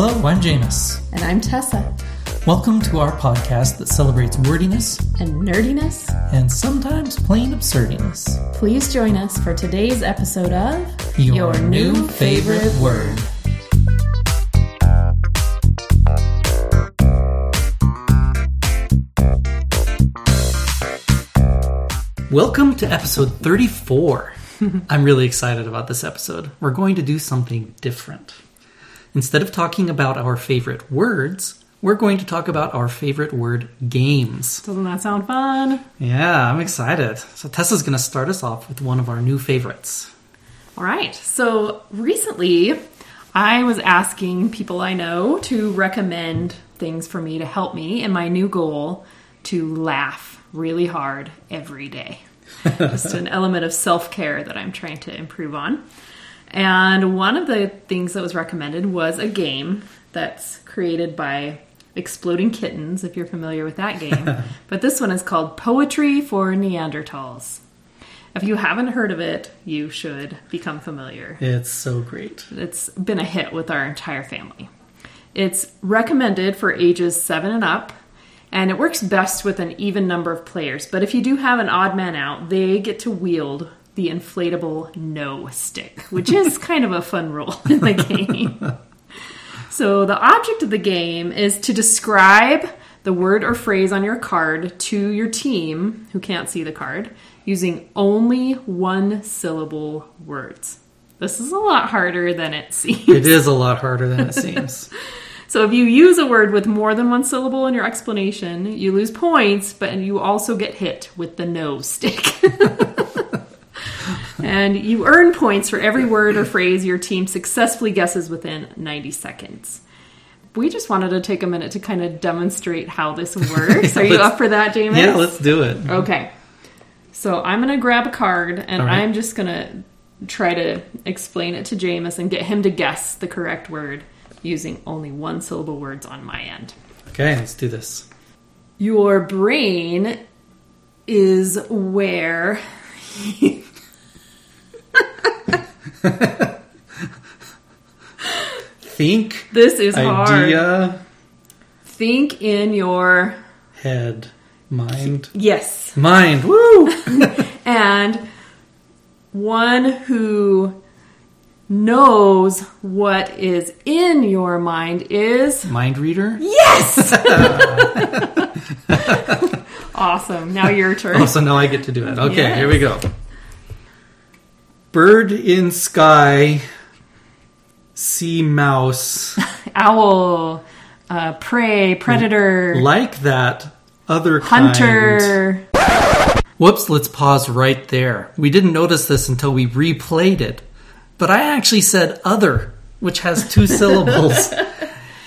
Hello, I'm Jameis. And I'm Tessa. Welcome to our podcast that celebrates wordiness And nerdiness, and sometimes plain absurdiness. please join us for today's episode of Your, new favorite word. Welcome to episode 34. I'm really excited about this episode. We're going to do something different. Instead of talking about our favorite words, we're going to talk about our favorite word games. Doesn't that sound fun? Yeah, I'm excited. So Tessa's going to start us off with one of our new favorites. All right. So recently, I was asking people I know to recommend things for me to help me in my new goal to laugh really hard every day. Just an element of self care that I'm trying to improve on. And one of the things that was recommended was a game that's created by Exploding Kittens, if you're familiar with that game. but this one is called Poetry for Neanderthals. If you haven't heard of it, you should become familiar. It's so great. It's been a hit with our entire family. It's recommended for ages 7 and up, and it works best with an even number of players. But if you do have an odd man out, they get to wield the inflatable no stick, which is kind of a fun rule in the game. So, the object of the game is to describe the word or phrase on your card to your team who can't see the card using only one syllable words. This is a lot harder than it seems. It is a lot harder than it seems. So if you use a word with more than one syllable in your explanation, you lose points, but you also get hit with the no stick. And you earn points for every word or phrase your team successfully guesses within 90 seconds. We just wanted to take a minute to kind of demonstrate how this works. Are you up for that, James? yeah, let's do it. Okay. So I'm going to grab a card and right. I'm just going to try to explain it to Jameis and get him to guess the correct word using only one syllable words on my end. Okay, let's do this. Your brain is where Think, this is hard. idea, Think in your head, mind, yes. mind. Woo! And one who knows what is in your mind is mind reader. Yes! awesome. Now your turn. Oh, so now I get to do it. Okay, Yes. here we go. Bird in sky, sea mouse, Owl, uh, prey, predator, like that other kind. hunter. Whoops, let's pause right there. We didn't notice this until we replayed it. But I actually said other, which has two syllables.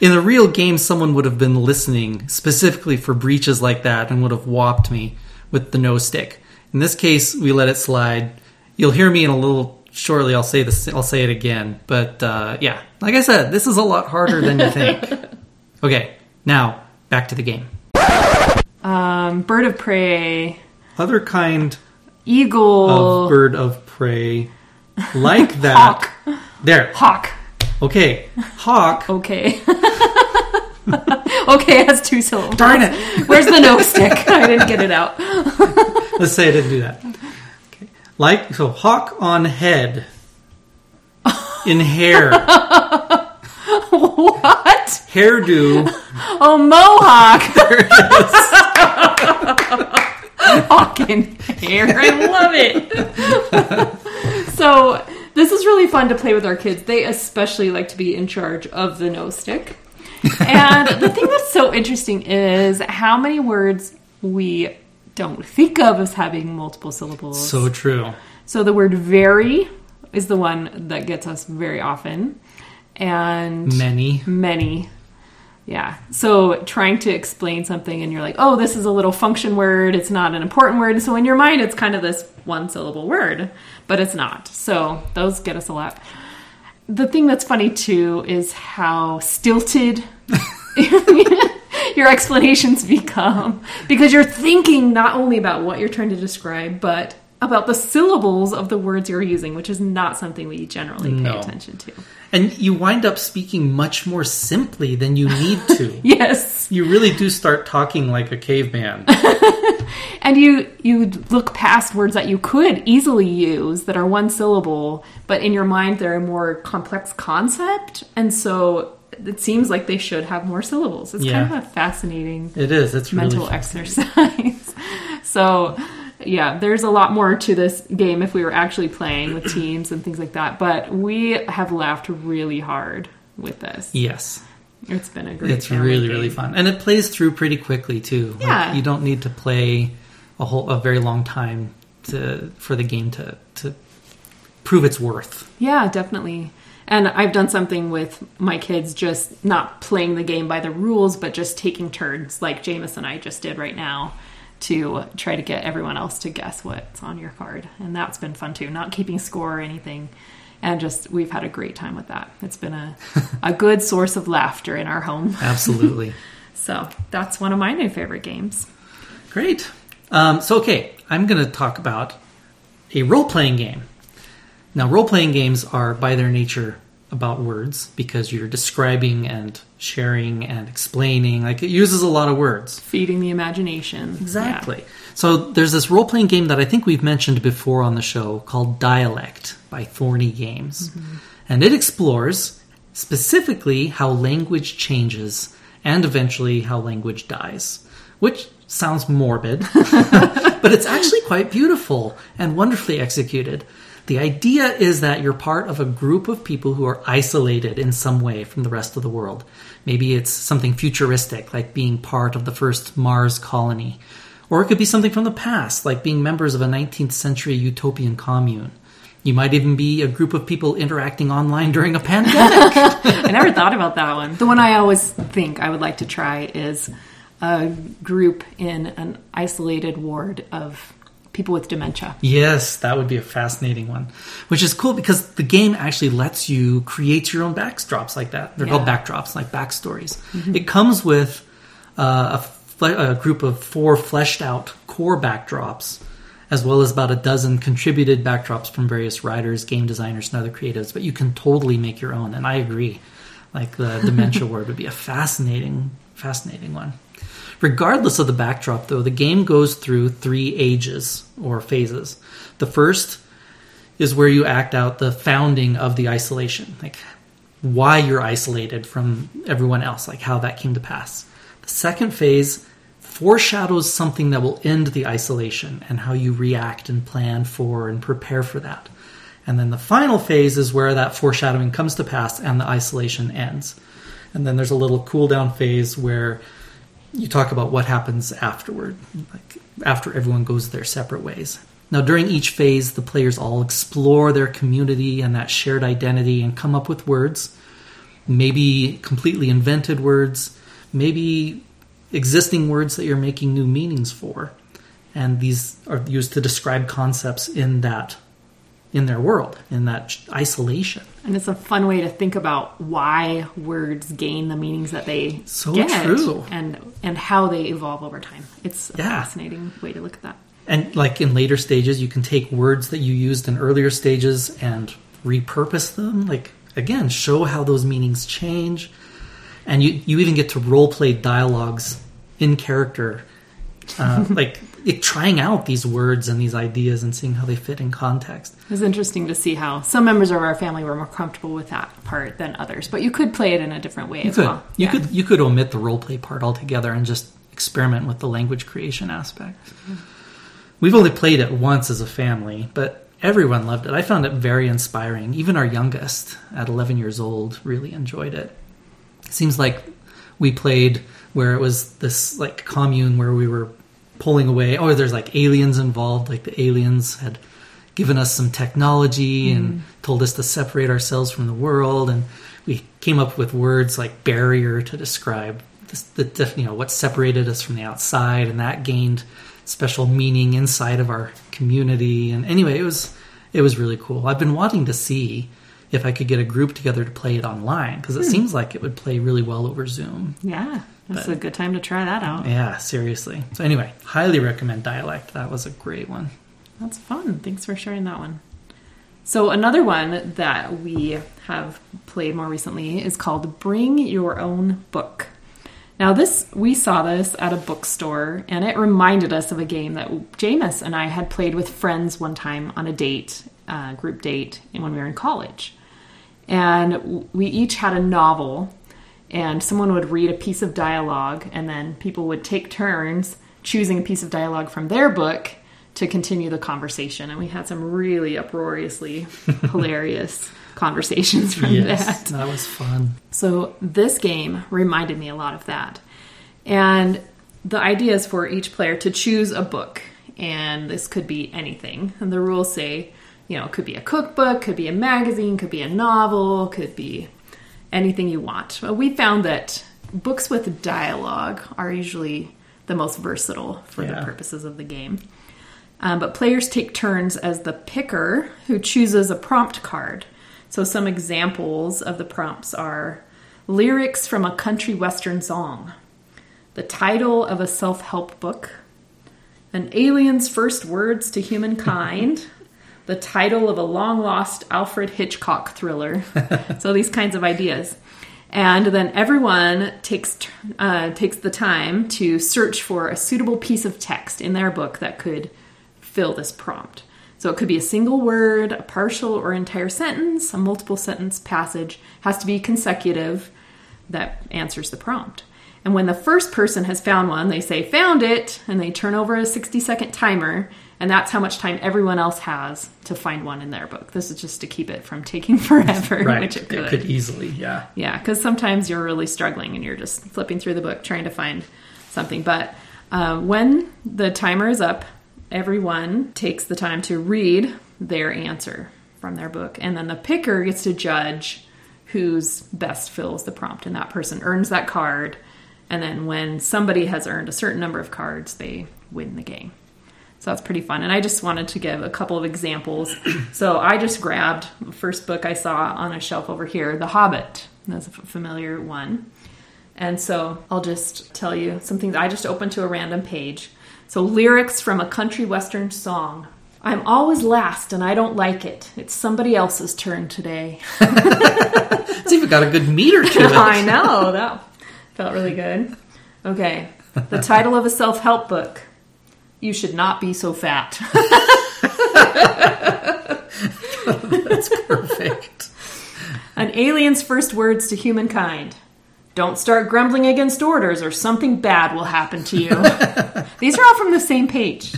In the real game, someone would have been listening specifically for breaches like that and would have whopped me with the no stick. In this case, we let it slide. You'll hear me in a little shortly. I'll say this. I'll say it again. But uh, yeah, like I said, this is a lot harder than you think. okay, now back to the game. Um, bird of prey, Other kind eagle, of bird of prey like that. hawk, There. hawk. Okay. Hawk. Okay. okay, has two syllables. Darn it. Where's the no stick? I didn't get it out. Let's say I didn't do that. Like so hawk on head. In hair. what? Hairdo. Oh, mohawk. There it is. Hawk in hair. I love it. so this is really fun to play with our kids. They especially like to be in charge of the no stick. And the thing that's so interesting is how many words we don't think of as having multiple syllables. So true. So the word very is the one that gets us very often. And Many. many. Yeah. So trying to explain something and you're like, oh, this is a little function word. It's not an important word. So in your mind, it's kind of this one syllable word, but it's not. So those get us a lot. The thing that's funny too is how stilted your explanations become because you're thinking not only about what you're trying to describe, but about the syllables of the words you're using, which is not something we generally pay No. attention to. And you wind up speaking much more simply than you need to. Yes. you really do start talking like a caveman. And you you look past words that you could easily use that are one syllable, but in your mind they're a more complex concept, and so it seems like they should have more syllables. It's kind of a fascinating It is. It's mental fun. exercise. so, yeah, there's a lot more to this game if we were actually playing with teams and things like that. But we have laughed really hard with this. Yes. It's been a great. It's really, game. really fun. And it plays through pretty quickly too. Like, Yeah. you don't need to play a whole a very long time to for the game to to prove its worth. Yeah, definitely. And I've done something with my kids, just not playing the game by the rules, but just taking turns, like Jameis and I just did right now, to try to get everyone else to guess what's on your card. And that's been fun too, not keeping score or anything. And just, we've had a great time with that. It's been a, a good source of laughter in our home. Absolutely. So that's one of my new favorite games. Great. Um, so, okay, I'm going to talk about a role playing game. Now, role playing games are by their nature about words because you're describing and sharing and explaining. Like, it uses a lot of words. Feeding the imagination. Exactly. So, there's this role playing game that I think we've mentioned before on the show called Dialect by Thorny Games. Mm-hmm. And it explores specifically how language changes and eventually how language dies, which sounds morbid, but it's actually quite beautiful and wonderfully executed. The idea is that you're part of a group of people who are isolated in some way from the rest of the world. Maybe it's something futuristic, like being part of the first Mars colony. Or it could be something from the past, like being members of a 19th century utopian commune. You might even be a group of people interacting online during a pandemic. I never thought about that one. The one I always think I would like to try is a group in an isolated ward of people with dementia. Yes, that would be a fascinating one. Which is cool because the game actually lets you create your own backdrops like that. They're called backdrops, like backstories. It comes with uh, a, fle- a group of four fleshed out core backdrops, as well as about a dozen contributed backdrops from various writers, game designers, and other creatives. But you can totally make your own, and I agree. Like the dementia word would be a fascinating, fascinating one. Regardless of the backdrop, though, the game goes through three ages or phases. The first is where you act out the founding of the isolation, like why you're isolated from everyone else, like how that came to pass. The second phase foreshadows something that will end the isolation and how you react and plan for and prepare for that. And then the final phase is where that foreshadowing comes to pass and the isolation ends. And then there's a little cool down phase where you talk about what happens afterward, like after everyone goes their separate ways. Now, during each phase, the players all explore their community and that shared identity and come up with words, maybe completely invented words, maybe existing words that you're making new meanings for. And these are used to describe concepts in that in their world, in that isolation. And it's a fun way to think about why words gain the meanings that they So get true. and and how they evolve over time. It's a Yeah. fascinating way to look at that. And like in later stages, you can take words that you used in earlier stages and repurpose them. Like again, show how those meanings change. And you, you even get to role play dialogues in character, uh, like trying out these words and these ideas and seeing how they fit in context. It was interesting to see how some members of our family were more comfortable with that part than others, but you could play it in a different way You as could well. you Yeah. could you could omit the role play part altogether and just experiment with the language creation aspect. Mm-hmm. We've only played it once as a family, but everyone loved it. I found it very inspiring. Even our youngest, at 11 years old, really enjoyed it. Seems like we played where it was this like commune where we were pulling away. Oh, there's like aliens involved. Like the aliens had given us some technology and mm-hmm. told us to separate ourselves from the world, and we came up with words like barrier to describe this, the you know what separated us from the outside, and that gained special meaning inside of our community. And anyway, it was it was really cool. I've been wanting to see if I could get a group together to play it online because it hmm. seems like it would play really well over Zoom. Yeah, that's But- a good time to try that out. Yeah, seriously. So anyway, highly recommend Dialect. That was a great one. That's fun. Thanks for sharing that one. So, another one that we have played more recently is called Bring Your Own Book. Now, this we saw this at a bookstore, and it reminded us of a game that Jameis and I had played with friends one time on a date, uh, group date, when we were in college. And we each had a novel, and someone would read a piece of dialogue, and then people would take turns choosing a piece of dialogue from their book to continue the conversation. And we had some really uproariously hilarious conversations from Yes, that. that was fun. So this game reminded me a lot of that. And the idea is for each player to choose a book, and this could be anything. And the rules say, you know, it could be a cookbook, could be a magazine, could be a novel, could be anything you want. We found that books with dialogue are usually the most versatile for Yeah. the purposes of the game. Um, but players take turns as the picker who chooses a prompt card. So, some examples of the prompts are lyrics from a country western song, the title of a self help book, an alien's first words to humankind, the title of a long lost Alfred Hitchcock thriller. so, these kinds of ideas. And then everyone takes uh, takes the time to search for a suitable piece of text in their book that could fill this prompt. So it could be a single word, a partial or entire sentence, a multiple sentence passage, has to be consecutive that answers the prompt. And when the first person has found one, they say, found it, and they turn over a 60 second timer, and that's how much time everyone else has to find one in their book. This is just to keep it from taking forever, Right. which it could. It could easily, yeah. Yeah, because sometimes you're really struggling and you're just flipping through the book trying to find something. But uh, when the timer is up, everyone takes the time to read their answer from their book. And then the picker gets to judge who's best fills the prompt. And that person earns that card. And then when somebody has earned a certain number of cards, they win the game. So that's pretty fun. And I just wanted to give a couple of examples. So I just grabbed the first book I saw on a shelf over here, The Hobbit. That's a familiar one. And so I'll just tell you some things. I just opened to a random page. So lyrics from a country western song. I'm always last and I don't like it. It's somebody else's turn today. It's even got a good meter to it. I know. That felt really good. Okay. The title of a self help book You Should Not Be So Fat. That's perfect. An alien's first words to humankind. Don't start grumbling against orders or something bad will happen to you. These are all from the same page.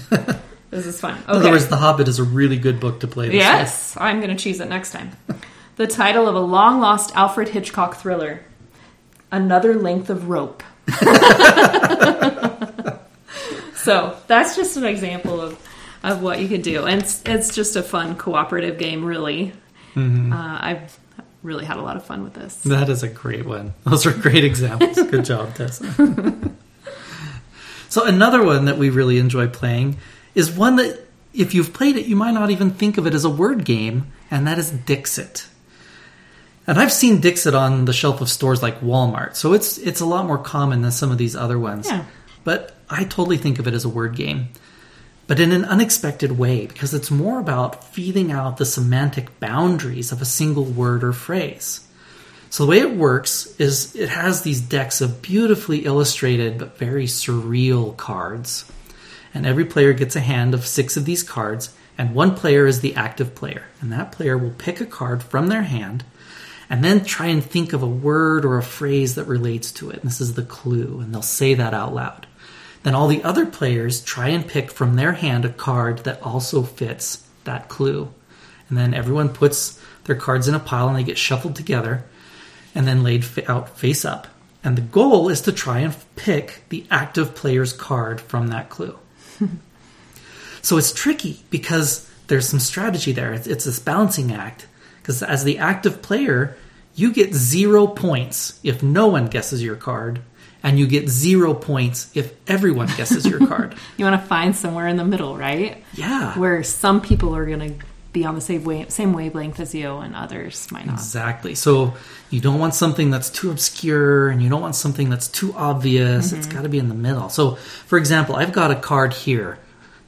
This is fun. In other words, The Hobbit is a really good book to play. Yes, I'm going to choose it next time. The title of a long lost Alfred Hitchcock thriller Another Length of Rope. so that's just an example of, of what you could do. And it's, it's just a fun cooperative game, really. Mm-hmm. Uh, I've really had a lot of fun with this. That is a great one. Those are great examples. Good job, Tessa. so another one that we really enjoy playing is one that if you've played it, you might not even think of it as a word game, and that is Dixit. And I've seen Dixit on the shelf of stores like Walmart, so it's it's a lot more common than some of these other ones. Yeah. But I totally think of it as a word game. But in an unexpected way, because it's more about feeling out the semantic boundaries of a single word or phrase. So the way it works is it has these decks of beautifully illustrated but very surreal cards. And every player gets a hand of six of these cards, and one player is the active player. And that player will pick a card from their hand and then try and think of a word or a phrase that relates to it. And this is the clue, and they'll say that out loud. Then all the other players try and pick from their hand a card that also fits that clue. And then everyone puts their cards in a pile and they get shuffled together and then laid out face up. And the goal is to try and pick the active player's card from that clue. so it's tricky because there's some strategy there. It's, it's this balancing act. Because as the active player, you get zero points if no one guesses your card, and you get zero points if everyone guesses your card. You want to find somewhere in the middle, right? Yeah. Where some people are going to be on the same, wave, same wavelength as you and others might not. Exactly. So you don't want something that's too obscure and you don't want something that's too obvious. It's mm-hmm. got to be in the middle. So, for example, I've got a card here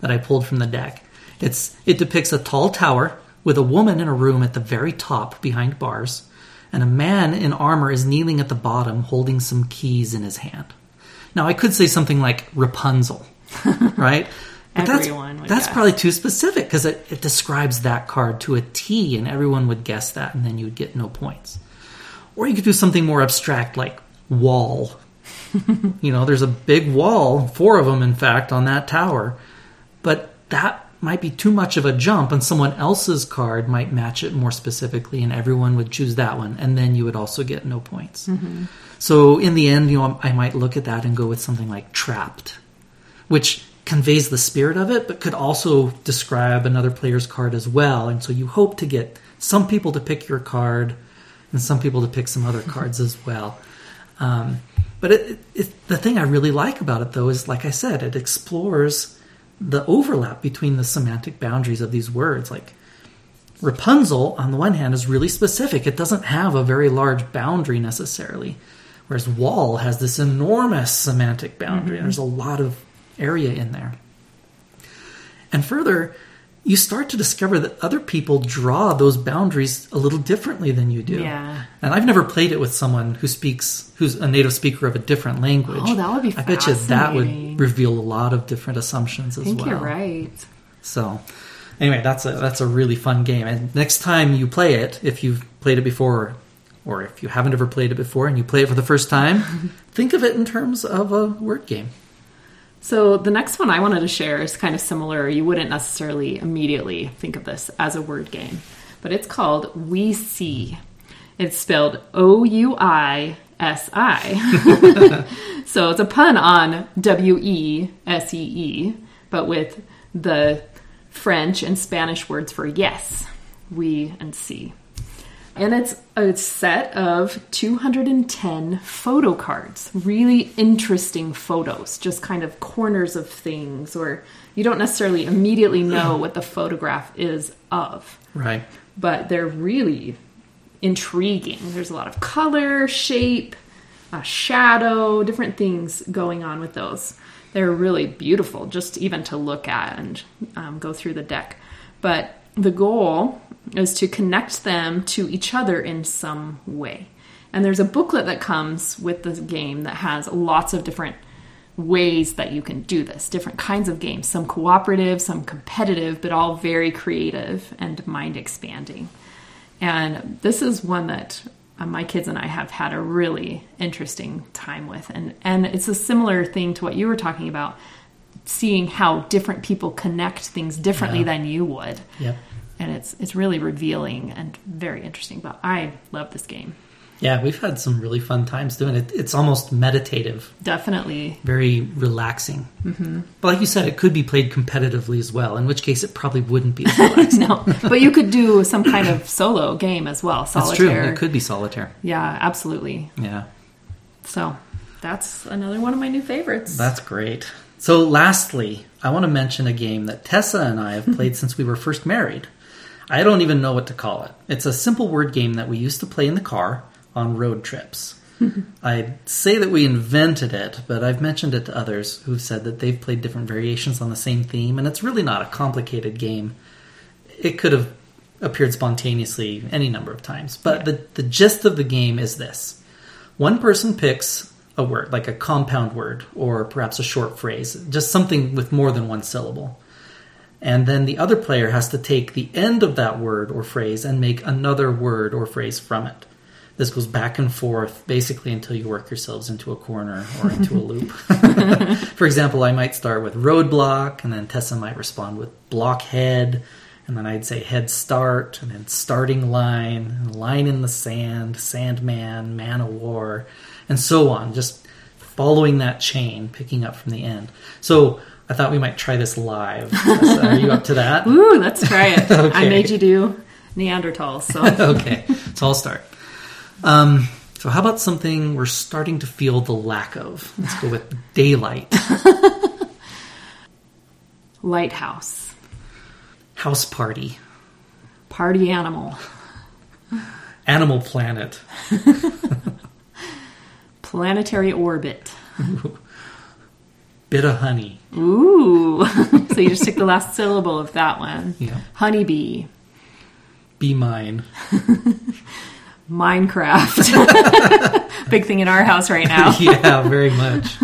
that I pulled from the deck. It's it depicts a tall tower with a woman in a room at the very top behind bars, and a man in armor is kneeling at the bottom holding some keys in his hand. Now I could say something like Rapunzel, right? But that's, Everyone would that's guess. probably too specific because it, it describes that card to a T, and everyone would guess that, and then you would get no points. Or you could do something more abstract like wall. you know, there's a big wall, four of them, in fact, on that tower. But that might be too much of a jump, and someone else's card might match it more specifically, and everyone would choose that one, and then you would also get no points. So in the end, you know, I might look at that and go with something like trapped, which conveys the spirit of it, but could also describe another player's card as well. And so you hope to get some people to pick your card and some people to pick some other cards as well. Um, but it, it, it, the thing I really like about it, though, is like I said, it explores the overlap between the semantic boundaries of these words. Like Rapunzel, on the one hand, is really specific. It doesn't have a very large boundary necessarily, whereas wall has this enormous semantic boundary. Mm-hmm. There's a lot of area in there. And further, you start to discover that other people draw those boundaries a little differently than you do. Yeah. And I've never played it with someone who speaks, who's a native speaker of a different language. Oh, that would be I bet you that would reveal a lot of different assumptions as I think well. you're right. So, anyway, that's a that's a really fun game. And next time you play it, if you've played it before, or if you haven't ever played it before and you play it for the first time, think of it in terms of a word game. So the next one I wanted to share is kind of similar. You wouldn't necessarily immediately think of this as a word game, but it's called We See. It's spelled O U I S I. So it's a pun on W E S E E, but with the French and Spanish words for yes, we and see. And it's a set of 210 photo cards, really interesting photos, just kind of corners of things, or you don't necessarily immediately know what the photograph is of Right. but they're really intriguing. There's a lot of color, shape, uh, shadow, different things going on with those. They're really beautiful, just even to look at and um, go through the deck. But the goal is to connect them to each other in some way. And there's a booklet that comes with the game that has lots of different ways that you can do this, different kinds of games, some cooperative, some competitive, but all very creative and mind expanding. And this is one that uh, my kids and I have had a really interesting time with. And, and it's a similar thing to what you were talking about, seeing how different people connect things differently Yeah. than you would. Yep. And it's, it's really revealing and very interesting. But I love this game. Yeah, we've had some really fun times doing it. It's almost meditative, Definitely. very relaxing. Mm-hmm. But like you said, it could be played competitively as well, in which case it probably wouldn't be. No, but you could do some kind of solo game as well. That's true. It could be solitaire. Yeah, absolutely. Yeah. So that's another one of my new favorites. That's great. So, lastly, I want to mention a game that Tessa and I have played since we were first married. I don't even know what to call it. It's a simple word game that we used to play in the car on road trips. I'd say that we invented it, but I've mentioned it to others who've said that they've played different variations on the same theme, and it's really not a complicated game. It could have appeared spontaneously any number of times, but the, the gist of the game is this one person picks a word, like a compound word, or perhaps a short phrase, just something with more than one syllable. And then the other player has to take the end of that word or phrase and make another word or phrase from it. This goes back and forth basically until you work yourselves into a corner or into a loop. For example, I might start with roadblock, and then Tessa might respond with blockhead, and then I'd say head start, and then starting line, line in the sand, sandman, man of war, and so on. Just following that chain, picking up from the end. So I thought we might try this live. Are you up to that? Ooh, let's try it. I made you do Neanderthals, so okay, so I'll start. Um, so how about something we're starting to feel the lack of? Let's go with daylight, lighthouse, house party, party animal, animal planet, planetary orbit, bit of honey. Ooh. so you just took the last syllable of that one. Yeah. Honeybee. Be mine. Minecraft. Big thing in our house right now. yeah, very much.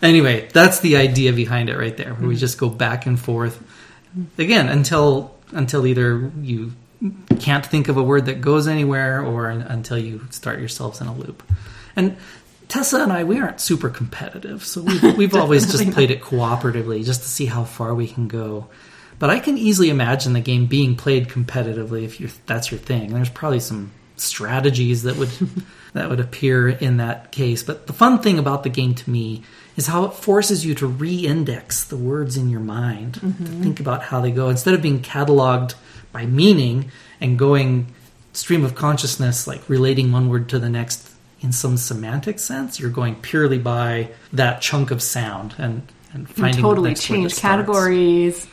Anyway, that's the idea behind it right there. Where we mm-hmm. just go back and forth again until until either you can't think of a word that goes anywhere or until you start yourselves in a loop. And Tessa and I, we aren't super competitive, so we've, we've always just played it cooperatively just to see how far we can go. But I can easily imagine the game being played competitively if that's your thing. There's probably some strategies that would that would appear in that case. But the fun thing about the game to me is how it forces you to re-index the words in your mind. Mm-hmm. To think about how they go instead of being cataloged by meaning and going stream of consciousness, like relating one word to the next in some semantic sense. You're going purely by that chunk of sound and and finding you totally change categories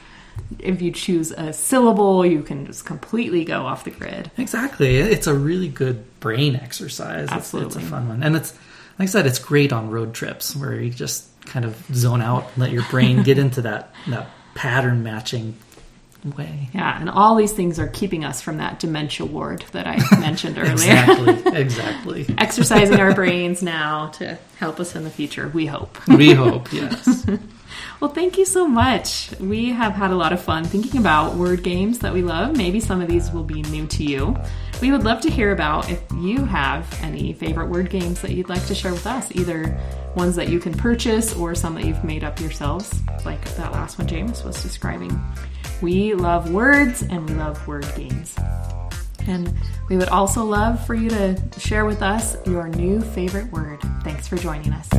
if you choose a syllable, you can just completely go off the grid. Exactly. It's a really good brain exercise. Absolutely. It's, it's, a fun one. And it's, like I said, it's great on road trips where you just kind of zone out, and let your brain get into that, that pattern matching way. Yeah, and all these things are keeping us from that dementia ward that I mentioned earlier. exactly, exactly. Exercising our brains now to help us in the future, we hope. We hope, yes. Well, thank you so much. We have had a lot of fun thinking about word games that we love. Maybe some of these will be new to you. We would love to hear about if you have any favorite word games that you'd like to share with us, either ones that you can purchase or some that you've made up yourselves, like that last one James was describing. We love words and we love word games. And we would also love for you to share with us your new favorite word. Thanks for joining us.